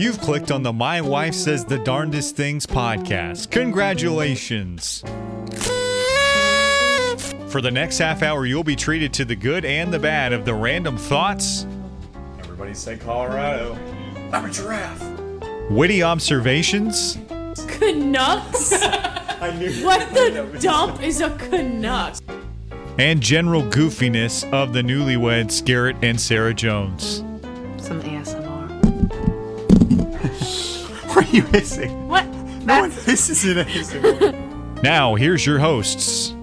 You've clicked on the My Wife Says the Darndest Things podcast. Congratulations! For the next half hour, you'll be treated to the good and the bad of the random thoughts, Everybody say Colorado. I'm a giraffe. witty observations, Canucks? I knew. What the dump is a Canuck? and general goofiness of the newlyweds, Garrett and Sarah Jones. Some ASMR. What are you hissing? What? No one hisses in a Now, here's your hosts.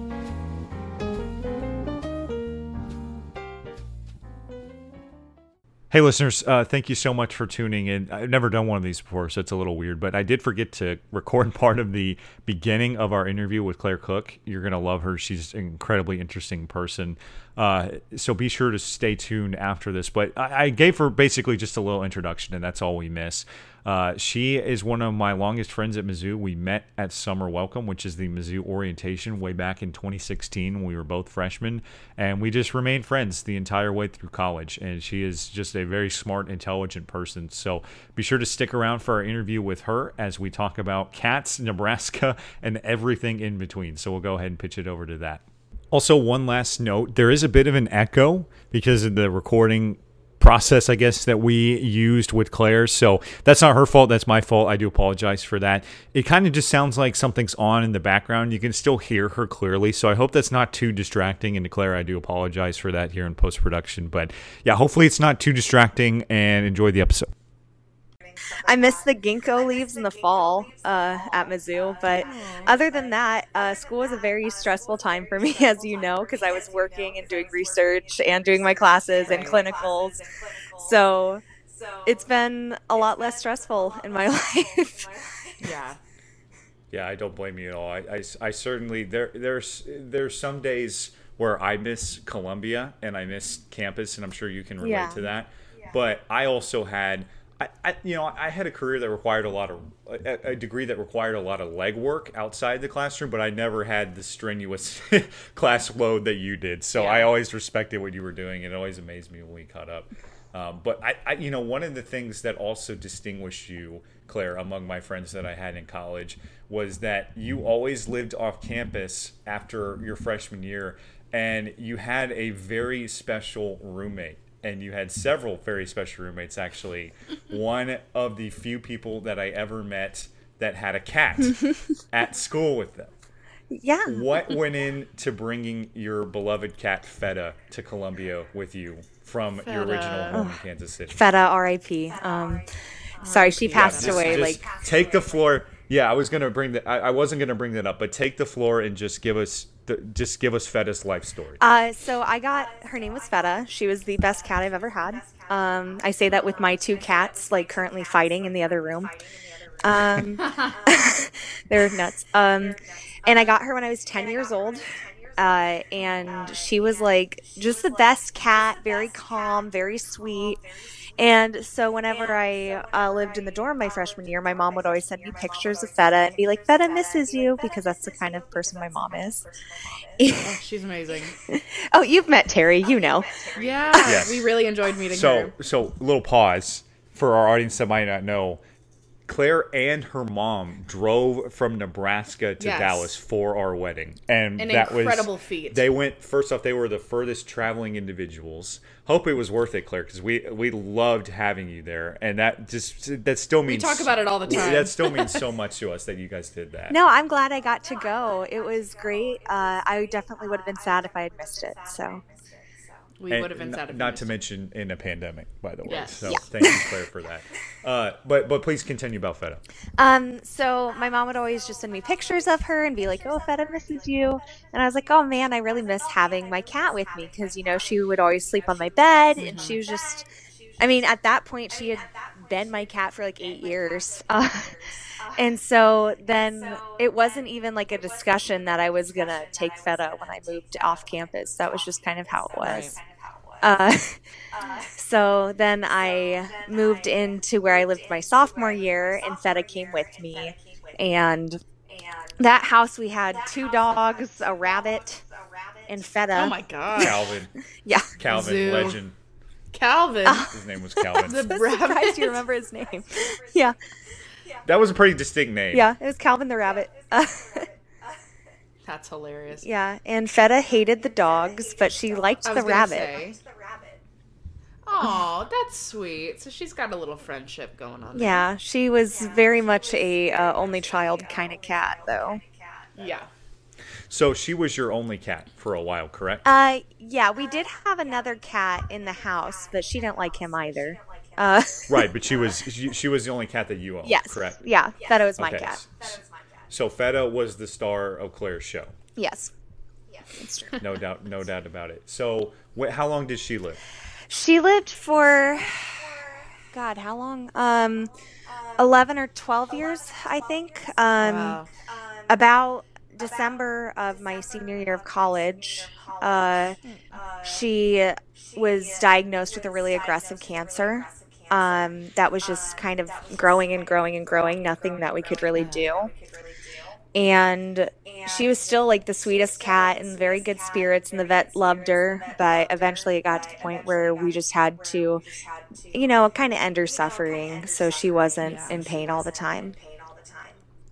Hey, listeners, uh, thank you so much for tuning in. I've never done one of these before, so it's a little weird, but I did forget to record part of the beginning of our interview with Claire Cook. You're going to love her. She's an incredibly interesting person. Uh, so be sure to stay tuned after this. But I, I gave her basically just a little introduction, and that's all we miss. Uh, she is one of my longest friends at Mizzou. We met at Summer Welcome, which is the Mizzou orientation, way back in 2016 when we were both freshmen, and we just remained friends the entire way through college. And she is just a very smart, intelligent person. So be sure to stick around for our interview with her as we talk about cats, Nebraska, and everything in between. So we'll go ahead and pitch it over to that. Also, one last note there is a bit of an echo because of the recording process, I guess, that we used with Claire. So that's not her fault. That's my fault. I do apologize for that. It kind of just sounds like something's on in the background. You can still hear her clearly. So I hope that's not too distracting. And to Claire, I do apologize for that here in post production. But yeah, hopefully it's not too distracting and enjoy the episode. I miss the ginkgo leaves in the fall uh, at Mizzou, but other than that, uh, school was a very stressful time for me, as you know, because I was working and doing research and doing my classes and clinicals. So it's been a lot less stressful in my life. Yeah. Yeah, I don't blame you at all. I, I, I certainly there there's there's some days where I miss Columbia and I miss campus, and I'm sure you can relate Yeah. to that. But I also had. I, I, you know, I had a career that required a lot of a, a degree that required a lot of legwork outside the classroom, but I never had the strenuous class load that you did. So I always respected what you were doing. It always amazed me when we caught up. Um, but I, I, you know, one of the things that also distinguished you, Claire, among my friends that I had in college, was that you always lived off campus after your freshman year, and you had a very special roommate. And you had several very special roommates, actually. One of the few people that I ever met that had a cat at school with them. yeah. What went into bringing your beloved cat Feta to Columbia with you from your original home in Kansas City? Feta, RIP. Um, sorry, she passed Just- away. just like, take the floor. Yeah, I was gonna bring that. I, I wasn't gonna bring that up, but take the floor and just give us the, just give us Feta's life story. Uh, so I got her name was Feta. She was the best cat I've ever had. Um, I say that with my two cats, like currently fighting in the other room. Um, they're nuts. Um, and I got her when I was ten years old. Uh, and she was like just the best cat, very calm, very sweet. And so whenever I uh, lived in the dorm my freshman year, my mom would always send me pictures of Feta and be like, "Feta misses you," because that's the kind of person my mom is. Oh, she's amazing. oh, you've met Terry, you know. Yeah. Yes. We really enjoyed meeting So, her. so little pause for our audience that might not know. Claire and her mom drove from Nebraska to Yes. Dallas for our wedding, and An that incredible was feat. They went first off; they were the furthest traveling individuals. Hope it was worth it, Claire, because we we loved having you there, and that just that still means we talk about it all the time. That still means so much to us that you guys did that. No, I'm glad I got to go. It was great. Uh, I definitely would have been sad if I had missed it. So, We And would have been n- sad if we Not to mention in a pandemic, by the way. Yes. So Yeah. thank you, Claire, for that. Uh, but but please continue about Feta. um, so my mom would always just send me pictures of her and be like, "Oh, Feta misses you," and I was like, "Oh man, I really miss having my cat with me because you know she would always sleep on my bed, and she was just." I mean, at that point, she had been my cat for like eight years. Uh, and so then it wasn't even like a discussion that I was going to take Feta when I moved off campus. That was just kind of how it was. Uh, so then I moved into where I lived my sophomore year, and Feta came with me. And that house, we had two dogs, a rabbit, and Feta. Oh my god. Calvin, Yeah. Calvin, Zoo. legend. Calvin. His name was Calvin. the So surprised you remember his name. Yeah, that was a pretty distinct name. yeah, it was Calvin the rabbit. Uh, That's hilarious. yeah, and Feta hated the dogs, but she liked the rabbit. say. Oh, that's sweet. So she's got a little friendship going on. there. Yeah, she was very much a uh, only child kind of cat, though. Yeah. So she was your only cat for a while, correct? Uh, yeah, we did have another cat in the house, but she didn't like him either. Uh, right, but she was she, she was the only cat that you owned, yes, correct? yeah, Feta was my Okay. cat. So Feta was the star of Claire's show. Yes, it's true. No doubt, no doubt about it. So, wh- how long did she live? She lived for, God, how long? Um, eleven or twelve years, I think. Um, Wow. about December of my senior year of college, uh, she was diagnosed with a really aggressive cancer. Um, that was just kind of growing and growing and growing, nothing that we could really do. And she was still like the sweetest cat and very good spirits, and the vet loved her. But eventually it got to the point where we just had to, you know, kind of end her suffering so she wasn't in pain all the time.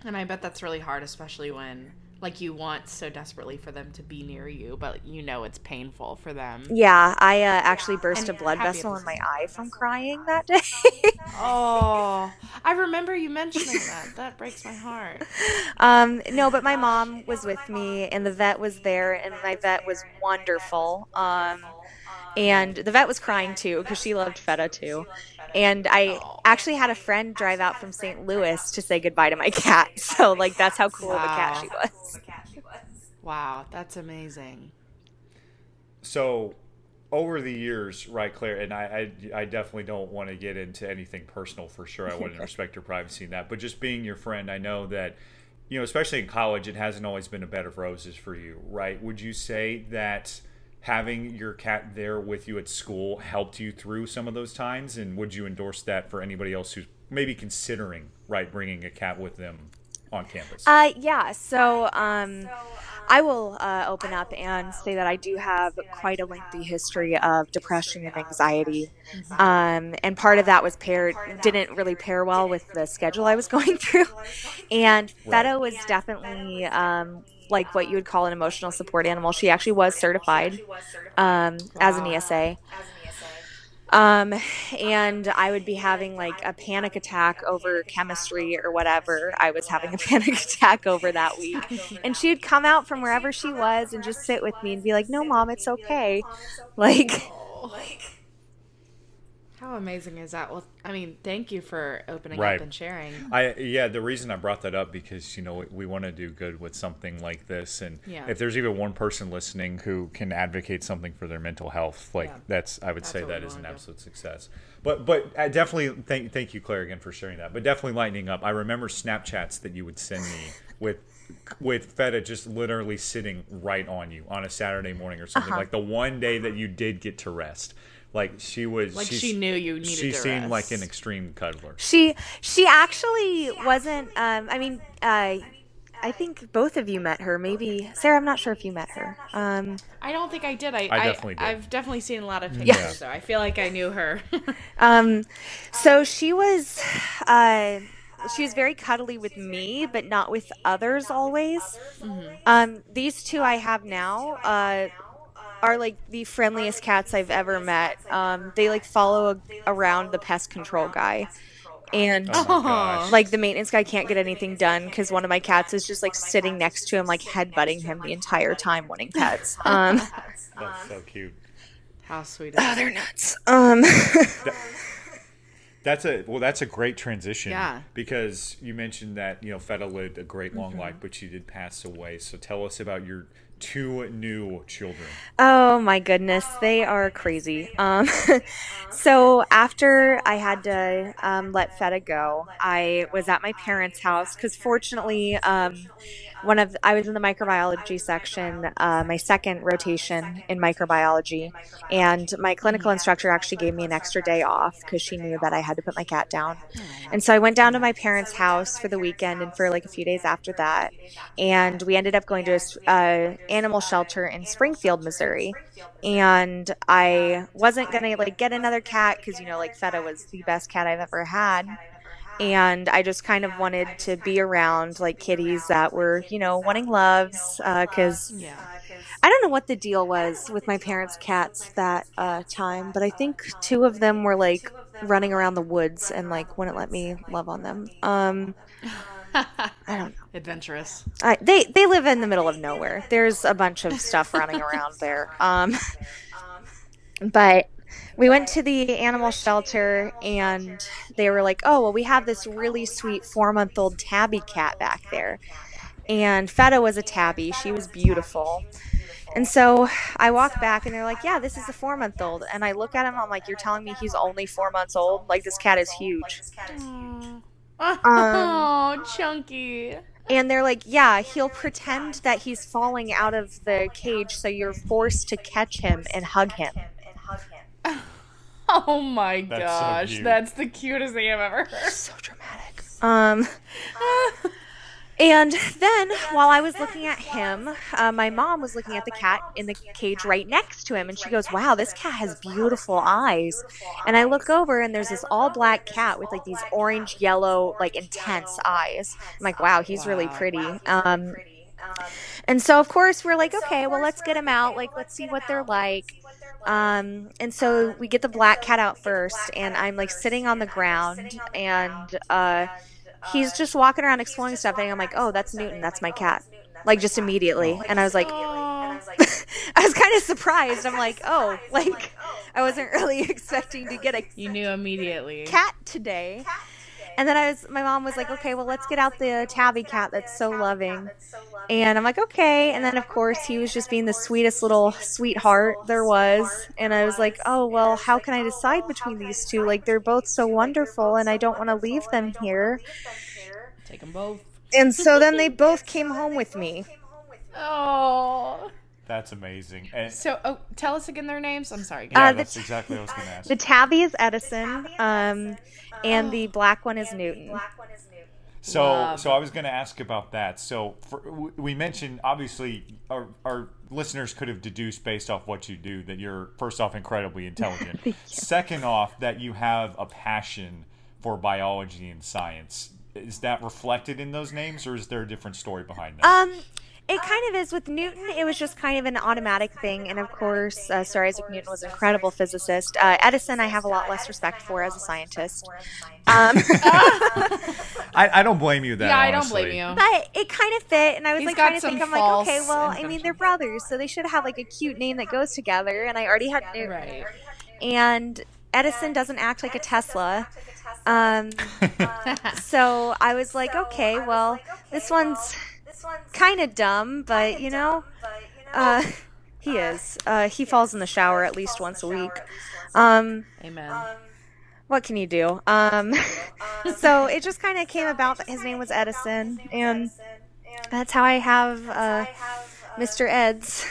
And I bet that's really hard, especially when like you want so desperately for them to be near you, but you know it's painful for them. Yeah, I uh, actually burst a blood vessel in my eye from crying that day. Oh, I remember you mentioning that. That breaks my heart. um, no, but my mom was with me, and the vet was there, and my vet was wonderful. Um, and the vet was crying too because she loved Feta too. And I actually had a friend drive out from St. Louis to say goodbye to my cat. So like that's how cool of a cat she was. Wow, that's amazing. So, over the years, right, Claire, and I, I, I definitely don't want to get into anything personal for sure. I want to respect your privacy in that. But just being your friend, I know that, you know, especially in college, it hasn't always been a bed of roses for you, right? Would you say that having your cat there with you at school helped you through some of those times? And would you endorse that for anybody else who's maybe considering, right, bringing a cat with them on campus? Uh, yeah. So, um, I will uh, open up and say that I do have quite a lengthy history of depression and anxiety, um, and part of that was paired didn't really pair well with the schedule I was going through, and Feta was definitely um, like what you would call an emotional support animal. She actually was certified um, as an ESA. Um, and I would be having like a panic attack over chemistry or whatever I was having a panic attack over that week. And she would come out from wherever she was and just sit with me and be like, no, mom, it's okay. Like, How amazing is that? Well, I mean, thank you for opening Right. up and sharing. I yeah, the reason I brought that up because you know we, we want to do good with something like this, and Yeah. if there's even one person listening who can advocate something for their mental health, like Yeah. that's I would That's say that is an absolute success. But but I definitely thank thank you Claire again for sharing that. But definitely lightening up. I remember Snapchats that you would send me with with Feta just literally sitting right on you on a Saturday morning or something Uh-huh. like the one day that you did get to rest. Like she was, Like she knew you needed She to seemed like an extreme cuddler. she, she actually wasn't, um, I mean, uh, I think both of you met her. Maybe Sarah. I'm not sure if you met her. Um, I don't think I did. I, I definitely did. I've definitely seen a lot of pictures, Yeah. though. I feel like I knew her. Um, so she was, uh, she was very cuddly with me, but not with others always. Um, these two I have now, uh, are like the friendliest cats I've ever met. Um, they like follow around the pest control guy. And Oh like the maintenance guy can't get anything done because one of my cats is just like sitting next to him, like headbutting him the entire time wanting pets. Um, That's so cute. How sweet oh, they're nuts. Um, That's a well. That's a great transition. Yeah. Because you mentioned that you know Feta lived a great long life, but she did pass away. So tell us about your two new children. Oh my goodness, they are crazy. Um, so after I had to um, let Feta go, I was at my parents' house because fortunately, um, one of I was in the microbiology section, uh, my second rotation in microbiology, and my clinical instructor actually gave me an extra day off because she knew that I had to put my cat down. And so I went down to my parents' house for the weekend and for like a few days after that, and we ended up going to a uh, animal shelter in Springfield, Missouri. And I wasn't gonna like get another cat because you know like Feta was the best cat I've ever had and I just kind of wanted to be around like kitties that were, you know, wanting loves. Because uh, Yeah. I don't know what the deal was with my parents' cats that uh, time, but I think two of them were like running around the woods and like wouldn't let me love on them. Um, I don't know. Adventurous. I, they they live in the middle of nowhere. There's a bunch of stuff running around there. Um, but we went to the animal shelter and they were like, "Oh, well, we have this really sweet four month old tabby cat back there." And Feta was a tabby. She was beautiful. And so I walk back and they're like, "Yeah, this is a four month old." And I look at him. I'm like, "You're telling me he's only four months old? Like this cat is huge." oh, chunky. And they're like, yeah, he'll pretend that he's falling out of the cage, so you're forced to catch him and hug him. Oh my That's gosh, cute. that's the cutest thing I've ever heard. So dramatic. Um, and then while I was looking at him, uh, my mom was looking at the cat in the cage right next to him, and she goes, "Wow, this cat has beautiful eyes." And I look over, and there's this all black cat with like these orange, yellow, like intense eyes. I'm like, "Wow, he's really pretty." Um, and so of course we're like, okay, well let's get him out. Like let's see what they're like. Um, and so we get the black cat out first, and I'm like sitting on the ground, and uh, he's just walking around exploring stuff, and I'm like, oh, that's Newton, that's my cat, like just immediately. And I was like, I was kind of surprised. I'm like, oh, like I wasn't really expecting to get a You knew immediately. cat today. And then I was, my mom was like, okay, well, let's get out the tabby cat that's so loving. And I'm like, okay. And then, of course, he was just being the sweetest little sweetheart there was. And I was like, oh, well, how can I decide between these two? Like, they're both so wonderful, and I don't want to leave them here. Take them both. And so then they both came home with me. Oh. That's amazing. And So, oh, tell us again their names. I'm sorry. yeah, Uh, the that's t- exactly what I was going to ask. The tabby is Edison, um, and the black one is Newton. Black one So, Love. so I was going to ask about that. So, for, we mentioned obviously our, our listeners could have deduced based off what you do that you're first off incredibly intelligent. Second off, that you have a passion for biology and science. Is that reflected in those names, or is there a different story behind that? Um, it kind of is with Newton. It was just kind of an automatic thing, and of course, uh, Sir Isaac Newton was an incredible physicist. Uh, Edison, I have a lot less respect for as a scientist, um, I, I don't blame you. That yeah, I don't honestly. blame you. but it kind of fit. And I was He's like trying to think. I'm like, okay, well, I mean, they're brothers, so they should have like a cute name that goes together. And I already had Newton, Right. and Edison doesn't act like a Tesla. Um, so I was like, okay, well, this one's kind of dumb, but you know, uh, he is. Uh, he falls in the shower at least once a week. Um, Amen. what can you do? Um, so it just kind of came about that his name was Edison, and that's how I have uh, Mr. Eds.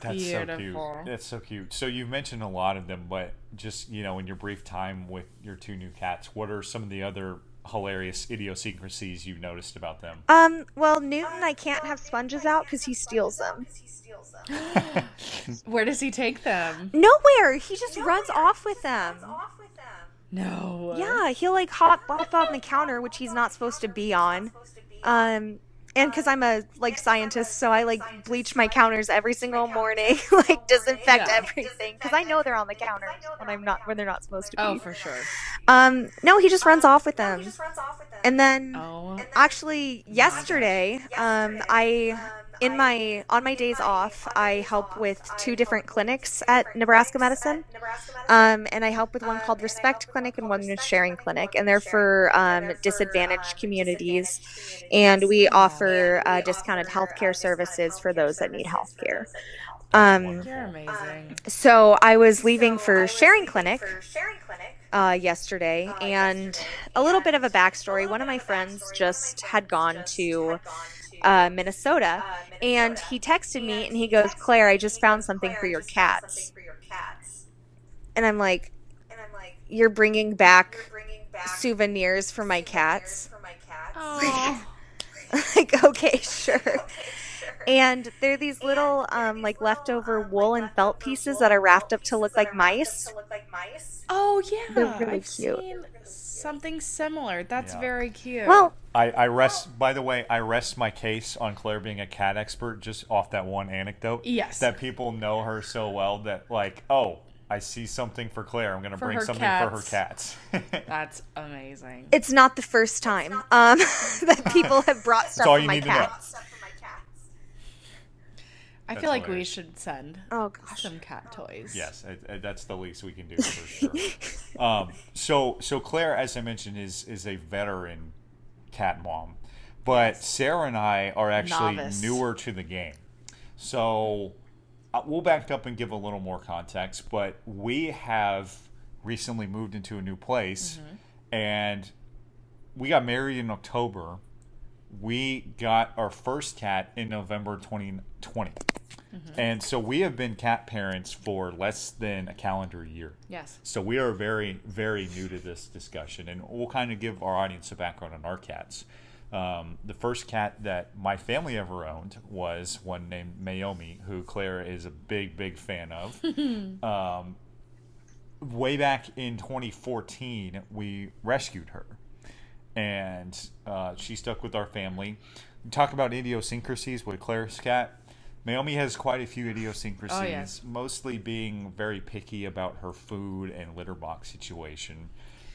That's so cute. That's so cute. So you've mentioned a lot of them, but just you know, in your brief time with your two new cats, what are some of the other hilarious idiosyncrasies you've noticed about them? Um, well, Newton, I can't have sponges out because he steals them. Where does he take them? Nowhere. He just runs off with them. No. Yeah, he'll like hop hop on the counter, which he's not supposed to be on. Um, and because I'm a like scientist, so I like bleach my counters every single morning, like disinfect Yeah. everything because I know they're on the counter when I'm not when they're not supposed to be. Oh, for sure. Um, no, he just runs off with them. And then Oh. actually yesterday, um, I in my on my days off, I help with two different clinics at Nebraska Medicine. Um, and I help with one called Respect Clinic and one is Sharing Clinic, and they're for um, disadvantaged communities. And we offer uh, discounted healthcare services for those that need healthcare. Um, so I was leaving for Sharing Clinic uh, yesterday, and a little bit of a backstory. One of my friends just had gone to uh, Minnesota, and he texted me and he goes, "Claire, I just found something for your cats." And I'm like, "You're bringing back souvenirs for my cats?" Like, okay, sure. And they're these little, um, like leftover wool and felt pieces that are wrapped up to look like mice. oh yeah. They're really I've cute. seen something similar. That's Yeah. very cute. Well, I, I rest. By the way, I rest my case on Claire being a cat expert just off that one anecdote. Yes. That people know her so well that like, oh, I see something for Claire. I'm gonna For bring her something for her cats. cats. that's amazing. it's not the first time um, that people have brought stuff all for you my need to know. cats. I That's feel like we should send Oh gosh. some cat toys. yes, it, it- that's the least we can do for sure. um, so so Claire, as I mentioned, is is a veteran cat mom, but Sarah and I are actually Novice. newer to the game. So uh, we'll back up and give a little more context, but we have recently moved into a new place and we got married in October. We got our first cat in November 2020. And so we have been cat parents for less than a calendar year. Yes. So we are very, very new to this discussion, and we'll kind of give our audience a background on our cats. Um, the first cat that my family ever owned was one named Naomi, who Claire is a big, big fan of. um, way back in 2014, we rescued her, and uh, she stuck with our family. We talk about idiosyncrasies with Claire's cat. Naomi has quite a few idiosyncrasies, Oh, yes. mostly being very picky about her food and litter box situation.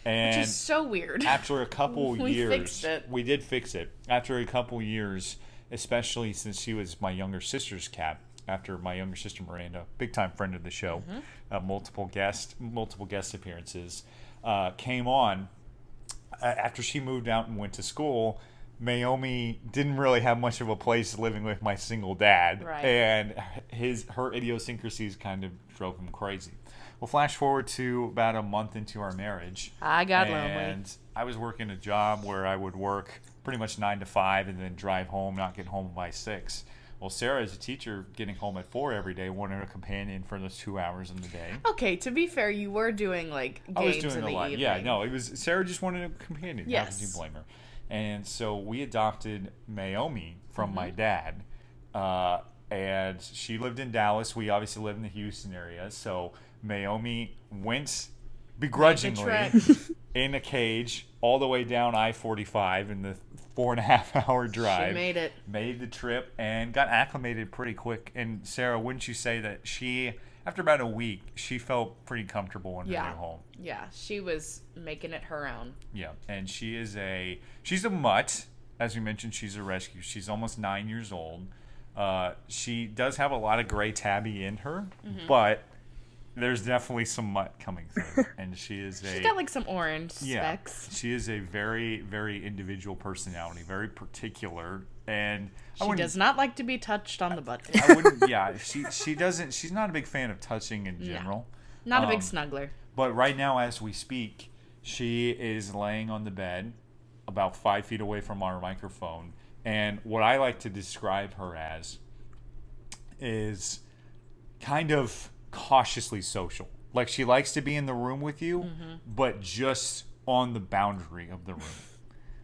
Which And is so weird. after a couple We years, fixed it. we did fix it. After a couple years, especially since she was my younger sister's cat. After my younger sister Miranda, big time friend of the show, Mm-hmm. uh, multiple guest, multiple guest appearances, uh, came on. After she moved out and went to school, Naomi didn't really have much of a place living with my single dad, Right. and his her idiosyncrasies kind of drove him crazy. Well, flash forward to about a month into our marriage. I got and lonely. I was working a job where I would work pretty much nine to five and then drive home, not get home by six. Well, Sarah, is a teacher, getting home at four every day, wanted a companion for those two hours in the day. Okay, to be fair, you were doing like games I was doing in a the lot. evening. Yeah, no, it was Sarah just wanted a companion. How could you blame her? And so we adopted Naomi from Mm-hmm. my dad, uh, and she lived in Dallas. We obviously live in the Houston area, so Naomi went begrudgingly in a cage all the way down I forty five in the four and a half hour drive. She made it. made the trip and got acclimated pretty quick. And Sarah, wouldn't you say that she, after about a week, she felt pretty comfortable in her Yeah. new home? Yeah, she was making it her own. Yeah, and she is a she's a mutt. As we mentioned, she's a rescue. She's almost nine years old. Uh, she does have a lot of gray tabby in her, Mm-hmm. but there's definitely some mutt coming through, and she is a She's got like some orange yeah, specks. she is a very very individual personality, very particular, and She does not like to be touched on the butt. I wouldn't. Yeah, she she doesn't. She's not a big fan of touching in general. Not a big Um, snuggler. But right now, as we speak, she is laying on the bed, about five feet away from our microphone. And what I like to describe her as is kind of cautiously social. Like she likes to be in the room with you, Mm-hmm. but just on the boundary of the room.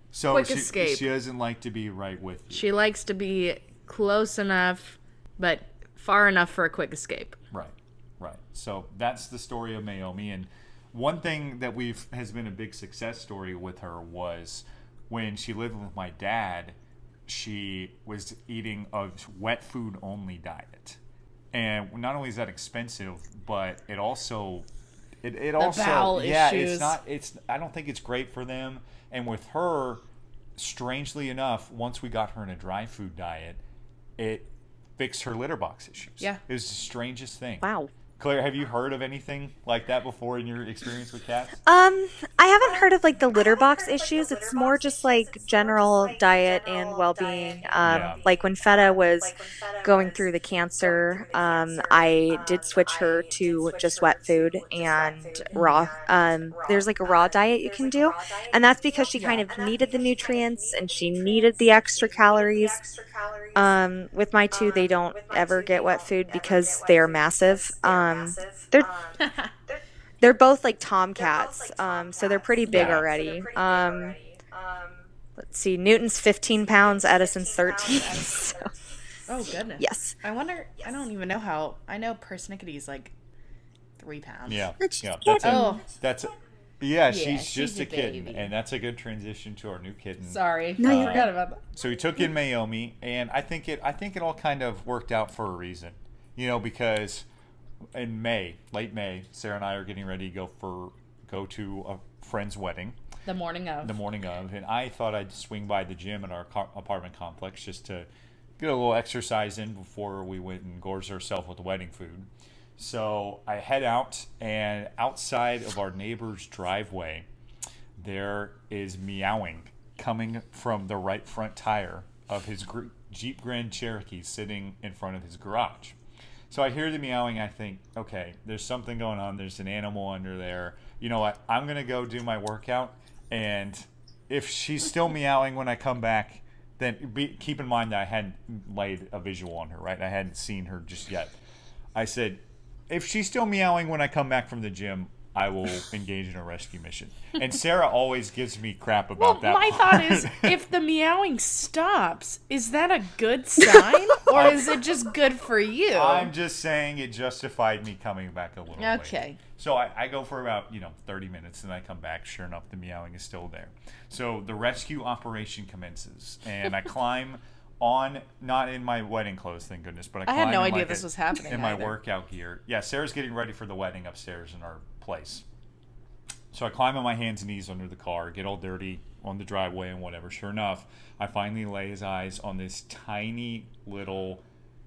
So Quick she, escape. she doesn't like to be right with you. She likes to be close enough, but far enough for a quick escape. Right, right. So that's the story of Naomi. And one thing that we've has been a big success story with her was when she lived with my dad. She was eating a wet food only diet, and not only is that expensive, but it also it, it also bowel yeah issues. it's not it's I don't think it's great for them. And with her, strangely enough, once we got her in a dry food diet, it fixed her litter box issues. Yeah. It was the strangest thing. Wow. Claire, have you heard of anything like that before in your experience with cats? Um, I haven't heard of like the litter box issues. It's more just like general diet and well-being. Um, Yeah. like when Feta was going through the cancer, um, I did switch her to just wet food and raw. Um, there's like a raw diet you can do, and that's because she kind of needed the nutrients and she needed the extra calories. Um, with my two, they don't ever get wet food because they are massive. Um, they're they're both like tomcats, um, so they're pretty big Yeah. already. Um, let's see, Newton's 15 pounds, Edison's 13. so, Oh goodness. yes, I wonder. I don't even know how. I know persnickety's like three pounds. Yeah, That's yeah, that's a, Oh. that's a, yeah, she's she's just a a kitten, baby. and that's a good transition to our new kitten. Sorry. No, I you're forgot about that. So we took in Naomi, and I think it I think it all kind of worked out for a reason, you know, because in May, late May, Sarah and I are getting ready to go for go to a friend's wedding The morning of. the morning of, and I thought I'd swing by the gym in our car- apartment complex just to get a little exercise in before we went and gorged ourselves with the wedding food. So I head out, and outside of our neighbor's driveway, there is meowing coming from the right front tire of his Jeep Grand Cherokee sitting in front of his garage. So I hear the meowing. I think, okay, there's something going on. There's an animal under there. You know what? I'm gonna go do my workout, and if she's still meowing when I come back, then be, keep in mind that I hadn't laid a visual on her. Right? I hadn't seen her just yet. I said, if she's still meowing when I come back from the gym, I will engage in a rescue mission. And Sarah always gives me crap about Well, that. my part. thought is, if the meowing stops, is that a good sign, or is it just good for you? I'm just saying it justified me coming back a little. Okay. So I, I go for about, you know, 30 minutes and I come back. Sure enough, the meowing is still there. So the rescue operation commences. And I climb on, not in my wedding clothes, thank goodness, but I I climb had no idea like this a- was happening In my either. workout gear. Yeah, Sarah's getting ready for the wedding upstairs in our place. So I climb on my hands and knees under the car, get all dirty on the driveway and whatever. Sure enough, I finally lay his eyes on this tiny little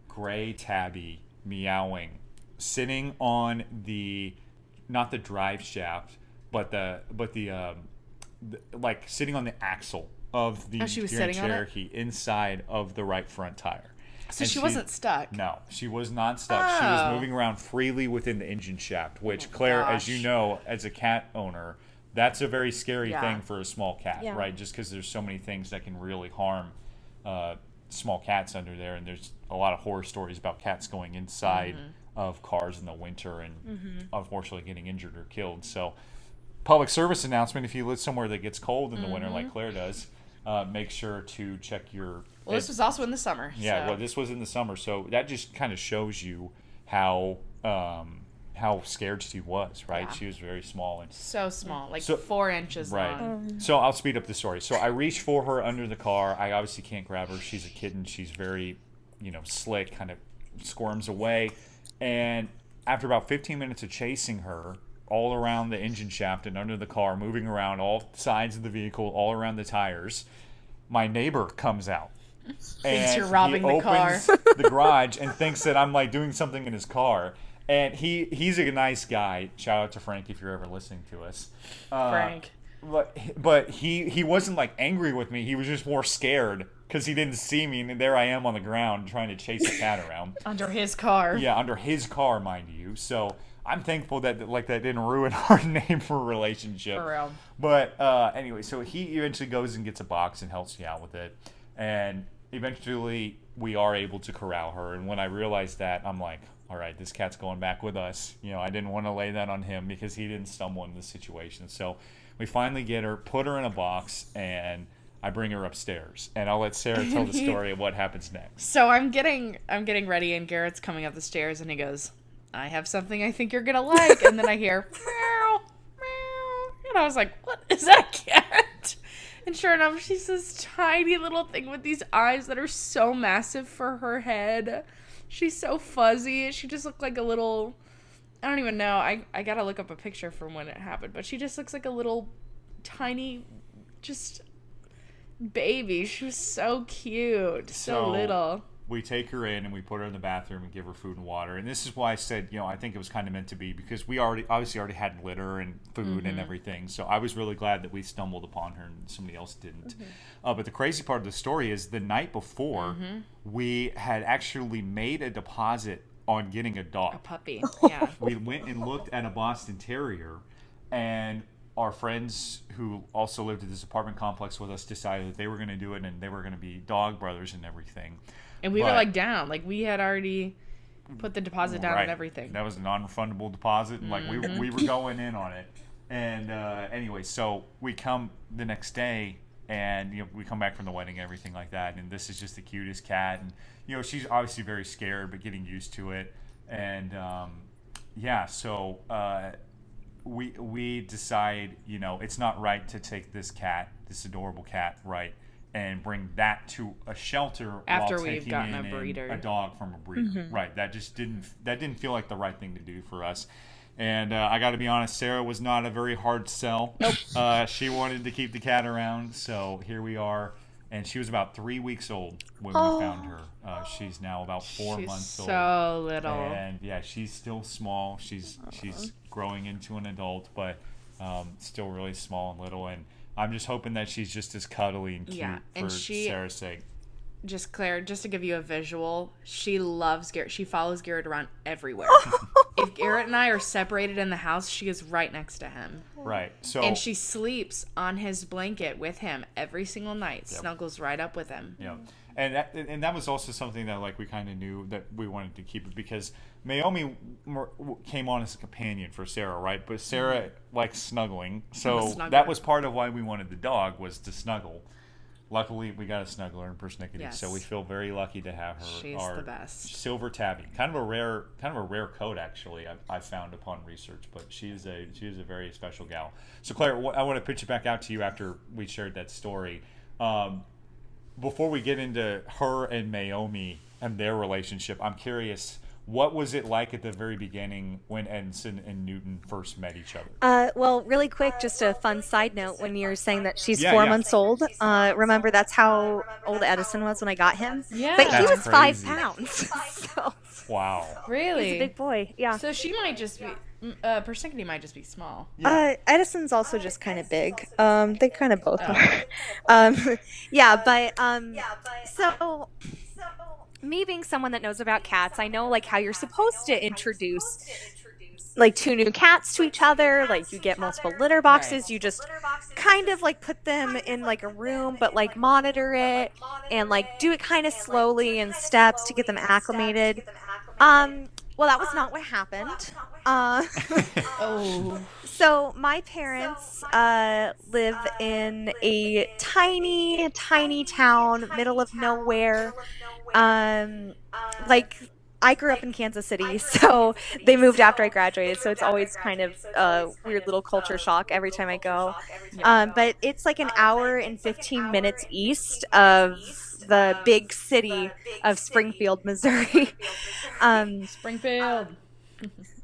gray tabby meowing, sitting on the not the drive shaft, but the but the, um, the like sitting on the axle of the Oh, she was Grand sitting on it? Cherokee inside of the right front tire. So And she wasn't stuck. no, she was not stuck. She was Oh. moving around freely within the engine shaft, which Claire, as you know, as a cat owner, that's a very scary Yeah. thing for a small cat, Yeah. right? Just because there's so many things that can really harm uh, small cats under there, and there's a lot of horror stories about cats going inside Mm-hmm. of cars in the winter and unfortunately getting injured or killed. So, public service announcement: if you live somewhere that gets cold in the winter, Mm-hmm. like Claire does, uh, make sure to check your Well, this was also in the summer. yeah, so- well, this was in the summer, so that just kind of shows you how um, how scared she was, right? Yeah. She was very small and so small, like So- four inches right. long. So I'll speed up the story. So I reach for her under the car. I obviously can't grab her. She's a kitten. She's very, you know, slick. Kind of squirms away, and after about 15 minutes of chasing her all around the engine shaft and under the car, moving around all sides of the vehicle, all around the tires, my neighbor comes out. and you're robbing he the car. opens the garage and thinks that I'm like doing something in his car. And he he's a nice guy. Shout out to Frank if you're ever listening to us. Uh, Frank. But but he he wasn't like angry with me. He was just more scared because he didn't see me, and there I am on the ground trying to chase a cat around. Under his car. Yeah, under his car, mind you. So I'm thankful that like that didn't ruin our name for relationship. For real. But uh, anyway, so he eventually goes and gets a box and helps me out with it, and eventually we are able to corral her. And when I realized that, I'm like, all right, this cat's going back with us. You know, I didn't want to lay that on him because he didn't stumble in the situation. So we finally get her, put her in a box, and I bring her upstairs. And I'll let Sarah tell the story of what happens next. So I'm getting I'm getting ready and Garrett's coming up the stairs and he goes, I have something I think you're gonna like and then I hear meow meow and I was like, What is that cat? And sure enough, she's this tiny little thing with these eyes that are so massive for her head. She's so fuzzy. She just looked like a little I don't even know. I, I gotta look up a picture from when it happened, but she just looks like a little tiny just baby. She was so cute. So, So- little. We take her in and we put her in the bathroom and give her food and water. And this is why I said, you know, I think it was kind of meant to be because we already obviously already had litter and food and mm-hmm. everything. So I was really glad that we stumbled upon her and somebody else didn't. Mm-hmm. Uh, but the crazy part of the story is the night before, mm-hmm. we had actually made a deposit on getting a dog A puppy. Yeah. we went and looked at a Boston Terrier, and our friends who also lived at this apartment complex with us decided that they were going to do it and they were going to be dog brothers and everything. And we were like down. Like we had already put the deposit down Right. and everything. That was a non-refundable deposit, and like we, we were going in on it. And uh, anyway, so we come the next day, and you know we come back from the wedding and everything like that, and this is just the cutest cat, and you know she's obviously very scared, but getting used to it, and um, yeah, so. Uh, we we decide, you know, it's not right to take this cat, this adorable cat, right, and bring that to a shelter After while we've taking gotten a breeder. a dog from a breeder, right? That just didn't that didn't feel like the right thing to do for us. And uh, I got to be honest, Sarah was not a very hard sell. Nope. Uh, she wanted to keep the cat around, so here we are. And she was about three weeks old when we found her. Uh, she's now about four She's months old. so little. And yeah, she's still small. She's she's growing into an adult, but um, still really small and little. And I'm just hoping that she's just as cuddly and cute Yeah, and for she- Sarah's sake. just Claire, just to give you a visual, she loves Garrett. She follows Garrett around everywhere. if Garrett and I are separated in the house, she is right next to him. Right. So And she sleeps on his blanket with him every single night, snuggles right up with him. Yeah, and that, and that was also something that like we kind of knew that we wanted to keep it because Naomi came on as a companion for Sarah, right? But Sarah likes snuggling, so that was part of why we wanted the dog was to snuggle. Luckily, we got a snuggler in persnickety, so we feel very lucky to have her. She's our the best. Silver tabby, kind of a rare, kind of a rare coat actually. I, I found upon research, but she's a she is a very special gal. So Claire, I want to pitch it back out to you after we shared that story. Um, before we get into her and Naomi and their relationship, I'm curious, what was it like at the very beginning when Edison and Newton first met each other? Uh, well, really quick, just a fun side note when you're saying that she's Yeah, four yeah. months old. Uh, remember, that's how old Edison was when I got him. Yeah. But he That's was five pounds. so Wow. Really? he's a big boy. Yeah. So she might just be, uh, persnickety might just be small. Uh, Edison's also just kind of big. Um, they kind of both are. Um, yeah, but um, so me being someone that knows about cats, I know like how you're supposed to introduce like two new cats to each other. Like you get multiple litter boxes. You just kind of like put them in like a room, but like monitor it and like do it kind of slowly in steps to get them acclimated. Um, well, that was not what happened. Uh, Oh. so my parents uh, live in a tiny, tiny town, middle of nowhere. Um, like I grew up in Kansas City, so they moved after I graduated. So it's always kind of a weird little culture shock every time I go. Um, but it's like an hour and 15 minutes east of the big city of Springfield, Missouri. Um, Springfield.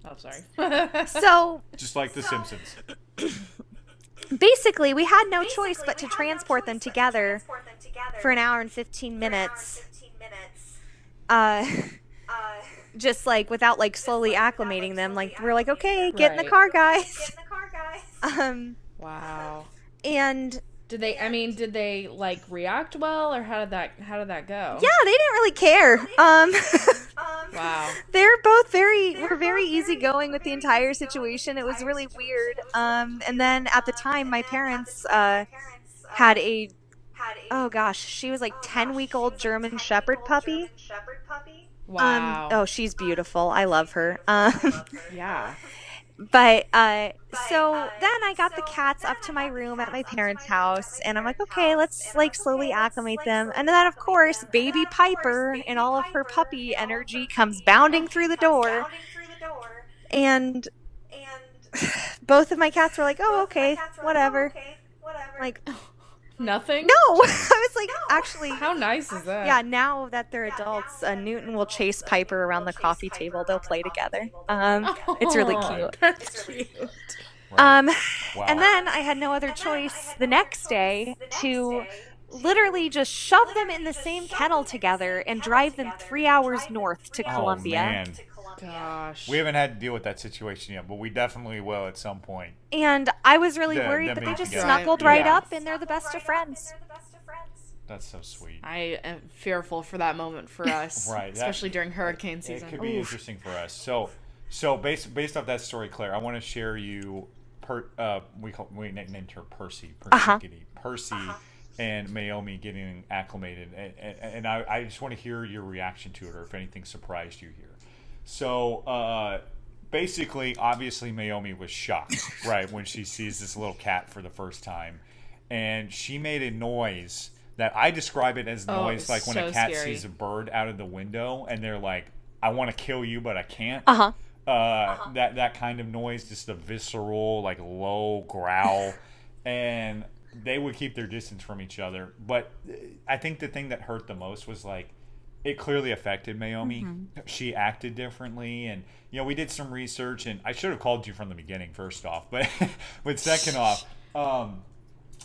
oh, sorry. so Just like The Simpsons. basically, we had no choice but to transport them together for an hour and 15 minutes. Uh, just like without like slowly acclimating them. Like, we're like, okay, get in the car, guys. Get in the car, guys. Um, wow. and Did they? I mean, did they like react well, or how did that? How did that go? yeah, they didn't really care. Um, Wow. they're both very were very easygoing with the entire situation. It was really weird. Um, and then at the time, my parents uh, had a oh gosh, she was like ten week old German Shepherd puppy. Wow. Um, oh, she's beautiful. I love her. Um, Yeah. But uh, so then I got the cats up to my room at my parents' house, and I'm like, okay, let's like slowly acclimate them. And then, of course, baby Piper in all of her puppy energy comes bounding through the door, and and both of my cats were like, oh, okay, whatever. Like, Nothing. no, I was like, actually, How nice is that? yeah. Now that they're adults, uh, Newton will chase Piper around the coffee table. They'll play together. Um, it's really cute. That's cute. Um, Wow. and then I had no other choice the next day to literally just shove them in the same kennel together and drive them three hours north to Oh Columbia. man, Gosh. we haven't had to deal with that situation yet, but we definitely will at some point. And I was really The- worried, them but they being just together. snuggled right Yeah. up and they're the best of friends. That's so sweet. I am fearful for that moment for us, Right, that- especially during hurricane season. It could be interesting for us. So, so based based off that story, Claire, I want to share you. Per, uh, we call we named her Percy. Uh-huh. Percy, Percy, and Naomi getting acclimated, and, and, and I, I just want to hear your reaction to it, or if anything surprised you here. So, uh, basically, obviously, Naomi was shocked, right, when she sees this little cat for the first time, and she made a noise that I describe it as Oh, noise it's like when a cat scary. sees a bird out of the window, and they're like, "I want to kill you, but I can't." Uh huh. uh, that that kind of noise, just a visceral, like low growl, and they would keep their distance from each other. But uh, I think the thing that hurt the most was like it clearly affected Naomi. She acted differently, and you know we did some research, and I should have called you from the beginning, first off, but but second off. Um,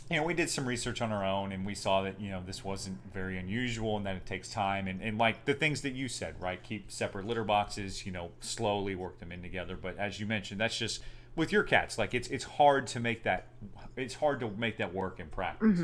you know, we did some research on our own and we saw that, you know, this wasn't very unusual and that it takes time. And, and like the things that you said, right? Keep separate litter boxes, you know, slowly work them in together. But as you mentioned, that's just with your cats. Like it's it's hard to make that it's hard to make that work in practice.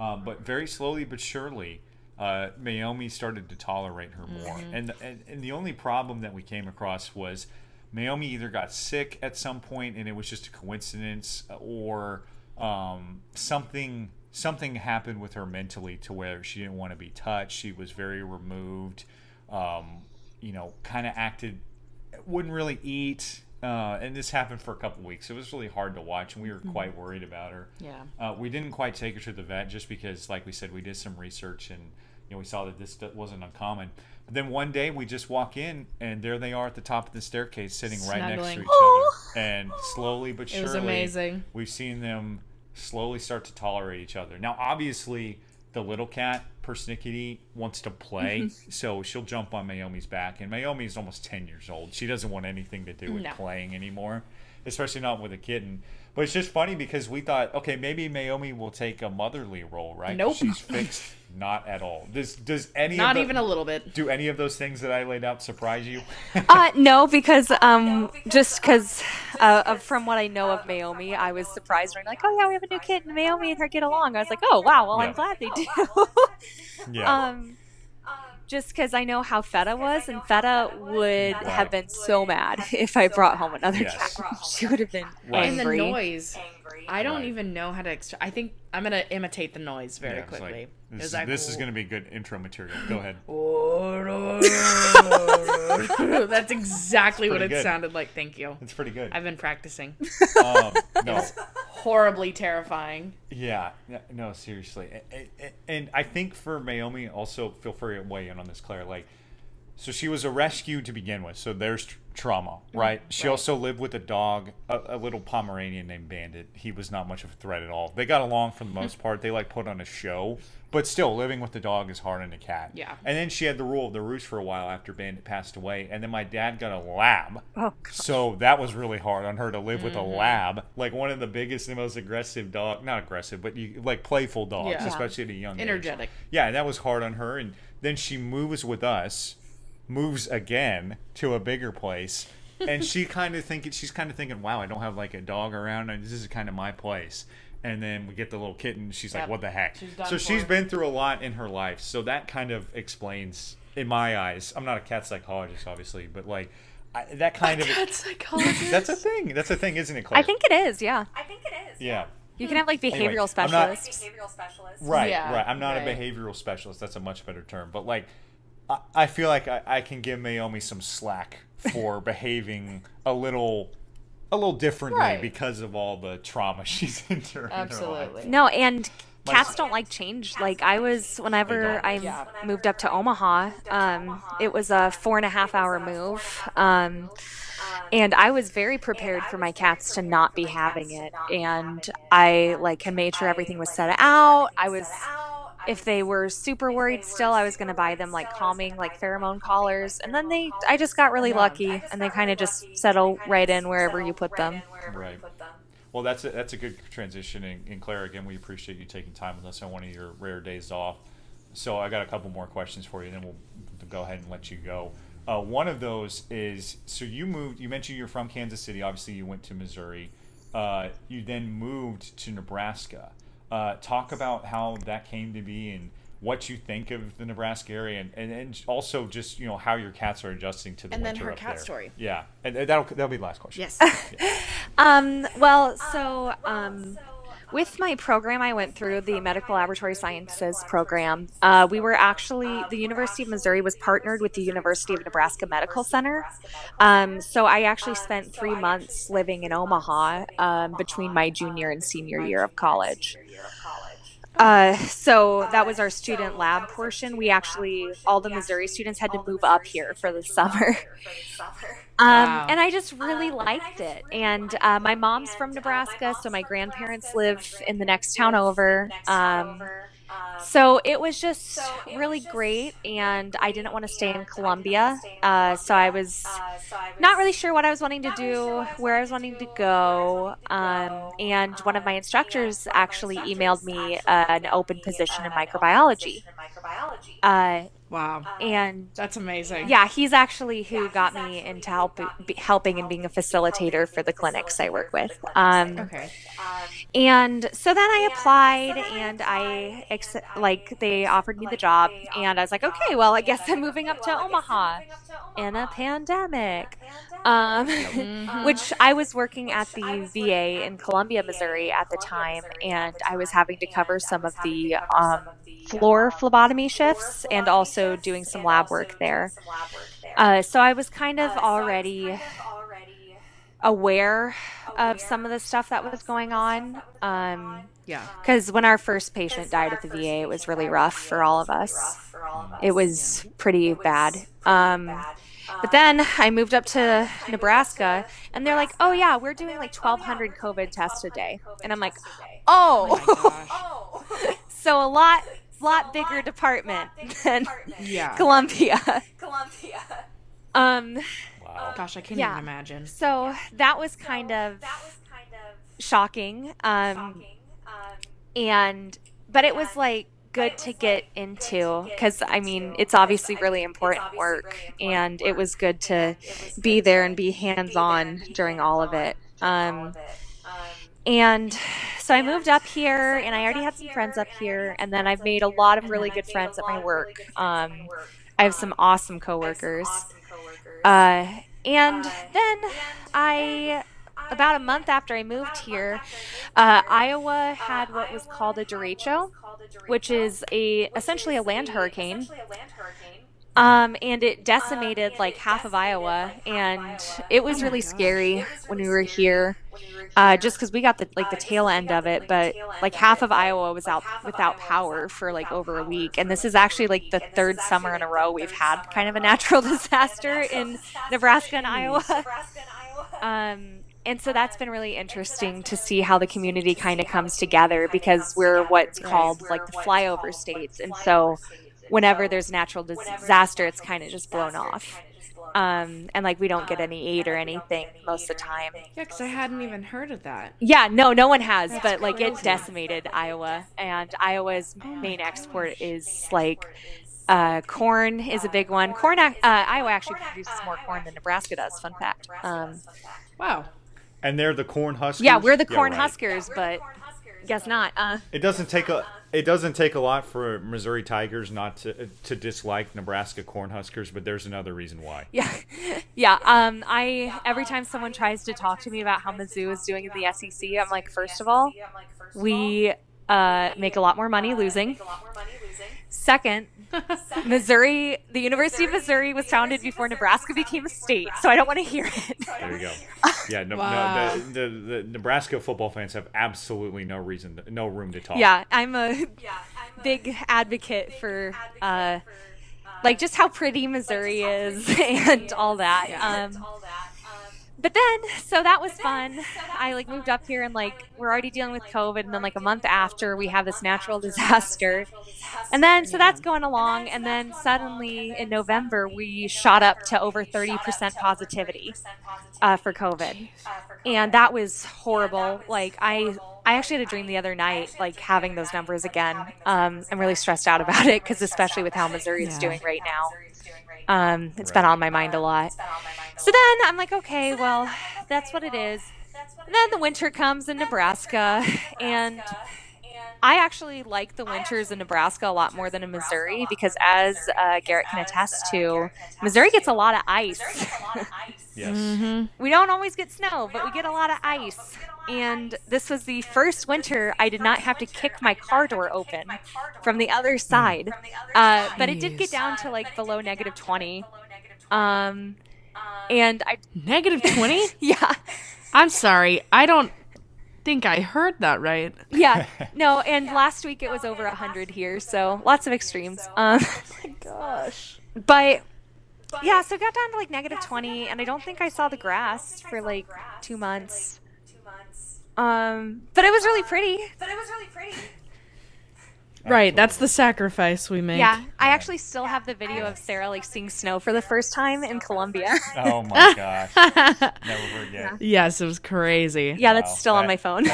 Um, but very slowly but surely, uh, Naomi started to tolerate her more. And, and and the only problem that we came across was Naomi either got sick at some point and it was just a coincidence, or um, something something happened with her mentally to where she didn't want to be touched. She was very removed. Um, you know, kind of acted wouldn't really eat. Uh, and this happened for a couple weeks. It was really hard to watch, and we were quite worried about her. Yeah. Uh, we didn't quite take her to the vet just because, like we said, we did some research and you know we saw that this wasn't uncommon. But then one day we just walk in and there they are at the top of the staircase, sitting right next to each Aw. other. Oh. And slowly but It surely, was amazing. We've seen them slowly start to tolerate each other. Now, obviously, the little cat persnickety wants to play, so she'll jump on Naomi's back. And Naomi is almost ten years old. She doesn't want anything to do with No. playing anymore, especially not with a kitten. But it's just funny because we thought, okay, maybe Naomi will take a motherly role, right? Nope. She's fixed. Not at all. Does does any Not of the, even a little bit. do any of those things that I laid out surprise you? Uh, no, because um, just because uh, of from what I know of Naomi, I was surprised when I'm like, oh yeah, we have a new kid, and Naomi and her get along. I was like, oh wow, well Yeah. I'm glad they do. yeah. um, just because I know how Feta was, and Feta would have been so mad if I brought home another Yes. cat. She would have been Right. And the noise. I don't Right. even know how to. Ext- I think I'm gonna imitate the noise very Yeah, it's like, quickly. This Is is, this is going to be good intro material. Go ahead. That's exactly what it good. sounded like. Thank you. It's pretty good. I've been practicing. Um, no, Horribly terrifying. yeah, yeah, no, seriously, and, and, and I think for Naomi, also feel free to weigh in on this, Claire. Like, so she was a rescue to begin with, so there's tr- trauma, right? She also lived with a dog, a, a little Pomeranian named Bandit. He was not much of a threat at all. They got along for the most part. They like put on a show, but still, living with the dog is hard on a cat. Yeah. And then she had the rule of the roost for a while after Bandit passed away, and then my dad got a lab. Oh, So that was really hard on her to live with a Mm-hmm. lab, like one of the biggest and most aggressive dog, not aggressive, but you like playful dogs, Yeah. especially at a young age. Energetic. Yeah, and that was hard on her. And then she moves with us, moves again to a bigger place, and she kind of thinking she's kind of thinking, "Wow, I don't have like a dog around, and this is kind of my place." And then we get the little kitten. She's like, "What the heck?" She's so she's for. been through a lot in her life. So that kind of explains, in my eyes. I'm not a cat psychologist, obviously, but like I, that kind of Cat psychologist. that's a thing. That's a thing, isn't it, Claire? I think it is. Yeah, i think it is Yeah. you can have like behavioral Anyway, I'm not- specialists. Right, Yeah, right. I'm not right. a behavioral specialist. That's a much better term. But like, I, I feel like I, I can give Naomi some slack for behaving a little, a little differently Right. because of all the trauma she's endured. in her life. Absolutely. No, and My cats s- don't like change. Like I was whenever. I Yeah. moved up to Omaha, um, it was a four and a half hour move. Um, and I was very prepared for my cats to not be having it. And I like had made sure everything was set out. I was if they were super worried still, I was going to buy them like calming, like pheromone collars. And then they, I just got really lucky and they kind of just settle right in wherever you put them. Right. Well, that's a, that's a good transition. And, and Claire, again, we appreciate you taking time with us on one of your rare days off. So I got a couple more questions for you, and then we'll go ahead and let you go. Uh, one of those is so you moved. You mentioned you're from Kansas City. Obviously, you went to Missouri. Uh, you then moved to Nebraska. Uh, talk about how that came to be and what you think of the Nebraska area, and, and, and also just you know how your cats are adjusting to the And then winter her up cat there. story. Yeah, and, and that'll that'll be the last question. Yes. Um, well, so um, with my program, I went through the Medical Laboratory Sciences program. Uh, we were actually, the University of Missouri was partnered with the University of Nebraska Medical Center. Um, so I actually spent three months living in Omaha um, between my junior and senior year of college. Uh, so that was our student lab portion. We actually, all the Missouri students had to move up here for the summer. Um, Wow. And I just really liked it. And uh, my mom's from Nebraska, so my grandparents live in the next town over. Um, so it was just really great, and I didn't want to stay in Columbia. Uh, so I was not really sure what I was wanting to do, where I was wanting to go. Um, and one of my instructors actually emailed me uh, an open position in microbiology. Uh, Wow. and That's amazing. yeah, he's actually who got me into help, be, helping and being a facilitator for the clinics I work with. Um, Okay. and so then I applied, and I ex- like they offered me the job, and I was like, okay, well, I guess I'm moving up to Omaha in a pandemic. Um, which I was working at the VA in Columbia, Missouri at the time, and I was having to cover some of the um, floor phlebotomy shifts and also doing some lab work there. Uh, so I was kind of already aware of some of the stuff that was going on. Um, Yeah. because when our first patient died at the VA, it was really rough for all of us. It was pretty bad. Um, but then I moved up to Nebraska, and they're like, "Oh yeah, we're doing like 1,200 COVID tests a day," and I'm like, Oh "Oh, my gosh. so a lot, lot bigger department than Yeah. Columbia." Columbia. Um, Wow. Gosh, I can't Yeah. even imagine. so that was kind of shocking. Um, and but it was like good to get into because I mean it's obviously really important work, and it was good to be there and be hands on during all of it. Um, and so I moved up here, and I already had some friends up here, and then I've made a lot of really good friends at my work. Um, I have some awesome coworkers. Uh, and then I, about a month after I moved here, uh, Iowa had what was called a derecho, which is a essentially a land hurricane. Um, and it decimated like half of Iowa, and it was really scary when we were here, uh, just because we got the like the tail end of it. But like half of Iowa was out without power for like over a week, and this is actually like the third summer in a row we've had kind of a natural disaster in Nebraska and Iowa. Um, and so that's been really interesting to see how the community kind of comes together because we're what's called like the flyover states. And so whenever there's natural disaster, it's kind of just blown off. Um, and like we don't get any aid or anything most of the time. Yeah, because I hadn't even heard of that. Yeah, no, no one has, but like it decimated Iowa, and Iowa's main export is like uh, corn is a big one. Corn, uh, Iowa actually produces more corn than Nebraska does. Fun fact. Um, Wow. And they're the corn huskers. yeah, we're the corn right. huskers, but guess not. Uh, It doesn't take a it doesn't take a lot for Missouri Tigers not to to dislike Nebraska Cornhuskers, but there's another reason why. yeah, yeah. Um, I every time someone tries to talk to me about how Mizzou is doing in the SEC, I'm like, first of all, we uh, make a lot more money losing. Second, Missouri, the University of Missouri was founded before Nebraska became a state, so I don't want to hear it. There you go. Yeah, no, Wow. no the, the, the Nebraska football fans have absolutely no reason, no room to talk. yeah, I'm a big advocate for uh, like just how pretty Missouri is and all that. Um, but then so that was fun. i like moved up here and like we're already dealing with covid and then like a month after we have this natural disaster. and then so that's going along and then suddenly in november we shot up to over 30% positivity uh, for covid. and that was horrible. like i I actually had a dream the other night, like having those numbers again. Um, I'm really stressed out about it because, especially with how Missouri is Yeah. doing right now, um, it's been on my mind a lot. So then I'm like, okay, well, that's what it is. And then the winter comes in Nebraska, and I actually like the winters in Nebraska a lot more than in Missouri because, as uh, Garrett can attest to, Missouri gets a lot of ice. Yes. we don't always get snow, but we get a lot of ice. And this was the first winter I did not have to kick my car door open from the other side. Uh, but it did get down to like below negative 20. Um, and I, Negative 20? yeah, I'm sorry. I don't think I heard that right. yeah, no. And last week it was over 100 here, so lots of extremes. Um, Gosh. but yeah, so it got down to like negative 20, and I don't think I saw the grass for like two months. Um, but it was really pretty. But it was really pretty. Right, that's the sacrifice we make. Yeah, I actually still have the video of Sarah like seeing snow for the first time in Columbia. Oh my gosh. Never forget. Yes, it was crazy. yeah, that's Wow, still on that- my phone.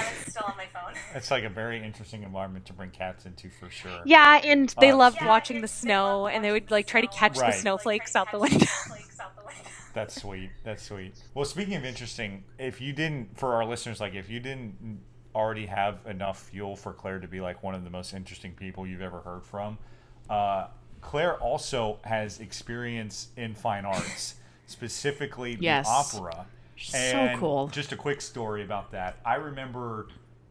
It's like a very interesting environment to bring cats into for sure. yeah, and they Uh, loved watching the snow, and they would like try to catch Right. the snowflakes out the window. That's sweet. That's sweet. Well, speaking of interesting, if you didn't, for our listeners, like if you didn't already have enough fuel for Claire to be like one of the most interesting people you've ever heard from, uh, Claire also has experience in fine arts, specifically the Yes. opera. So And cool. Just a quick story about that. I remember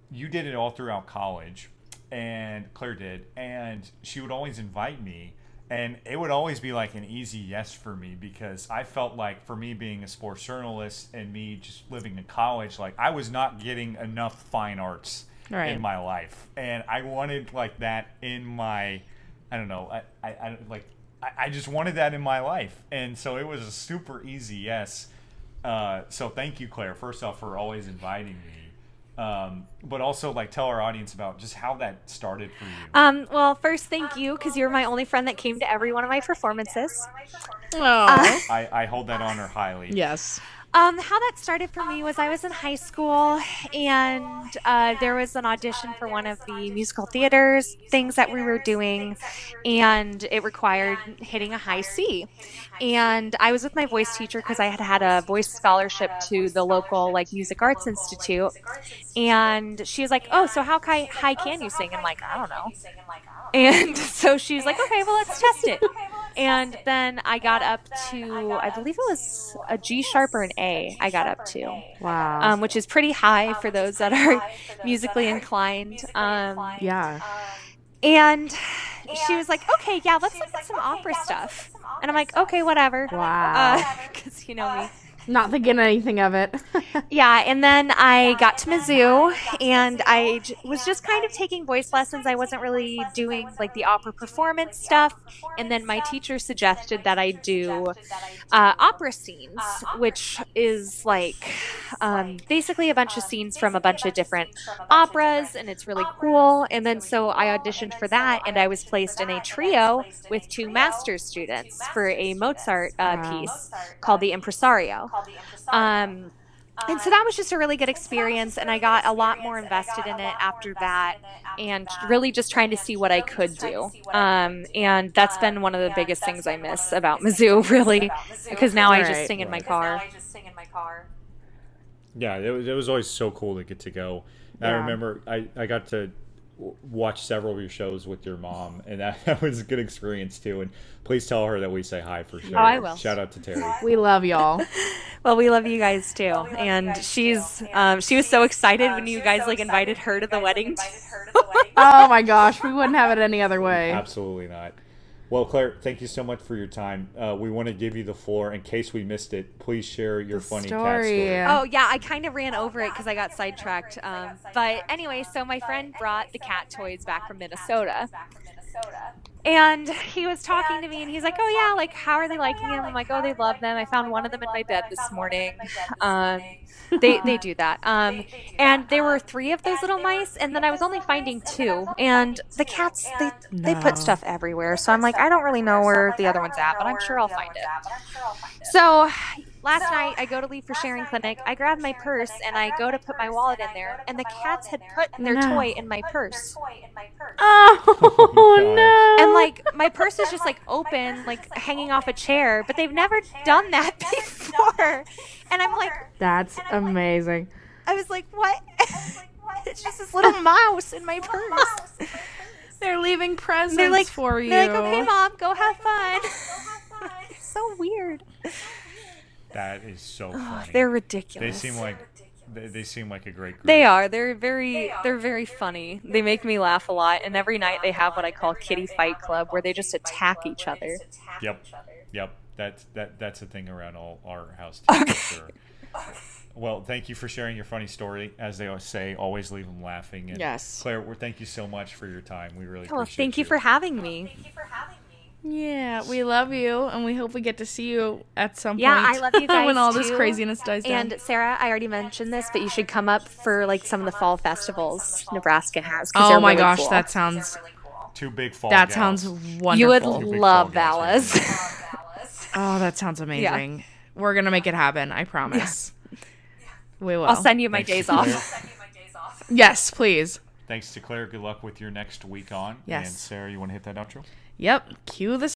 you did it all throughout college, and Claire did, and she would always invite me, and it would always be like an easy yes for me because I felt like for me being a sports journalist and me just living in college, like I was not getting enough fine arts Right. in my life, and I wanted like that in my, I don't know, I, I, I like. I I just wanted that in my life, and so it was a super easy yes. Uh, so thank you, Claire. First off, for always inviting me, um, but also like tell our audience about just how that started for you. Um, well, first, thank you because you're my only friend that came to every one of my performances. Oh. I, I hold that honor highly. yes. Um, how that started for me was I was in high school and uh, there was an audition for one of the musical theaters things that we were doing, and it required hitting a high C. And I was with my voice teacher because I had had a voice scholarship to the local like music arts institute, and she was like, "Oh, so how ki- high can you sing?" I'm like, "I don't know." And so she was like, okay, well, let's test it. And then I got up to, I believe it was a G sharp or an A, I got up to, Wow. um, which is pretty high for those that are musically inclined. Um, yeah. and she was like, okay, yeah, let's look at some opera stuff. And I'm like, okay, whatever. Wow. Because you know me. Not thinking anything of it. Yeah, and then I got to Mizzou, and I j- was just kind of taking voice lessons. I wasn't really doing like the opera performance stuff. And then my teacher suggested that I do uh, opera scenes, which is like um, basically a bunch of scenes from a bunch of different operas, and it's really cool. And then so I auditioned for that, and I was placed in a trio with two master's students for a Mozart uh, piece called The Impresario. Um, and so that was just a really good experience, and I got a lot more invested in it after that, and really just trying to see what I could do. Um, and that's been one of the biggest things I miss about Mizzou, really, because now I just sing in my car. Yeah, it was, it was always so cool to get to go. And I remember I, I got to w- watch several of your shows with your mom, and that, that was a good experience too. And please tell her that we say hi for sure. Oh, I will. Shout out to Terry. We love y'all. Well, we love you guys too, and she's um, she was so excited when you guys like invited her to the wedding. oh my gosh, we wouldn't have it any other way. Absolutely not. Well, Claire, thank you so much for your time. Uh, we want to give you the floor in case we missed it. Please share your funny cat story. story. Oh yeah, I kind of ran over it because I got sidetracked. Um, but anyway, so my friend brought the cat toys back from Minnesota, And he was talking to me, and he's like, "Oh yeah, like how are they liking him?" I'm like, "Oh, they love them. I found one of them in my bed this morning." Um, they they do that. Um, and there were three of those little mice, and then I was only finding two. And the cats they they put stuff everywhere, so I'm like, I don't really know where the other one's at, but I'm sure I'll find it. So last night I go to leave for sharing clinic. I grab my purse and I go to put my wallet in there, and the cats had put their toy in my purse. Oh. oh no! And like my purse is just like open, like hanging off a chair, but they've never done that before. And I'm like, that's amazing. I was like, what? it's just this little mouse in my purse. They're leaving presents They're like, for you. they're like, okay, mom, go have fun. it's so weird. That is so funny. They're ridiculous. they seem like they, they seem like a great group. They are. They're very. They're very funny. They make me laugh a lot. And every night they have what I call Kitty Fight Club, where they just attack each other. Yep. Yep. That's that that's a thing around all our house too, for sure. Well, thank you for sharing your funny story. As they always say, always leave them laughing. And Yes. Claire, we thank you so much for your time. We really Well, appreciate thank you for having me. Yeah, we love you, and we hope we get to see you at some Yeah, point. I love you guys when all this craziness dies down. And Sarah, I already mentioned this, but you should come up for like some of the fall festivals Nebraska has. 'cause oh my really gosh, cool. that sounds two big fall. that gals. sounds wonderful. You would love fall gals, Vala's. oh, that sounds amazing. We're gonna make it happen. I promise. We will. I'll send you my Thanks days to off. Yes, please. Thanks to Claire. Good luck with your next week on. Yes. And Sarah, you want to hit that outro? Yep. Cue the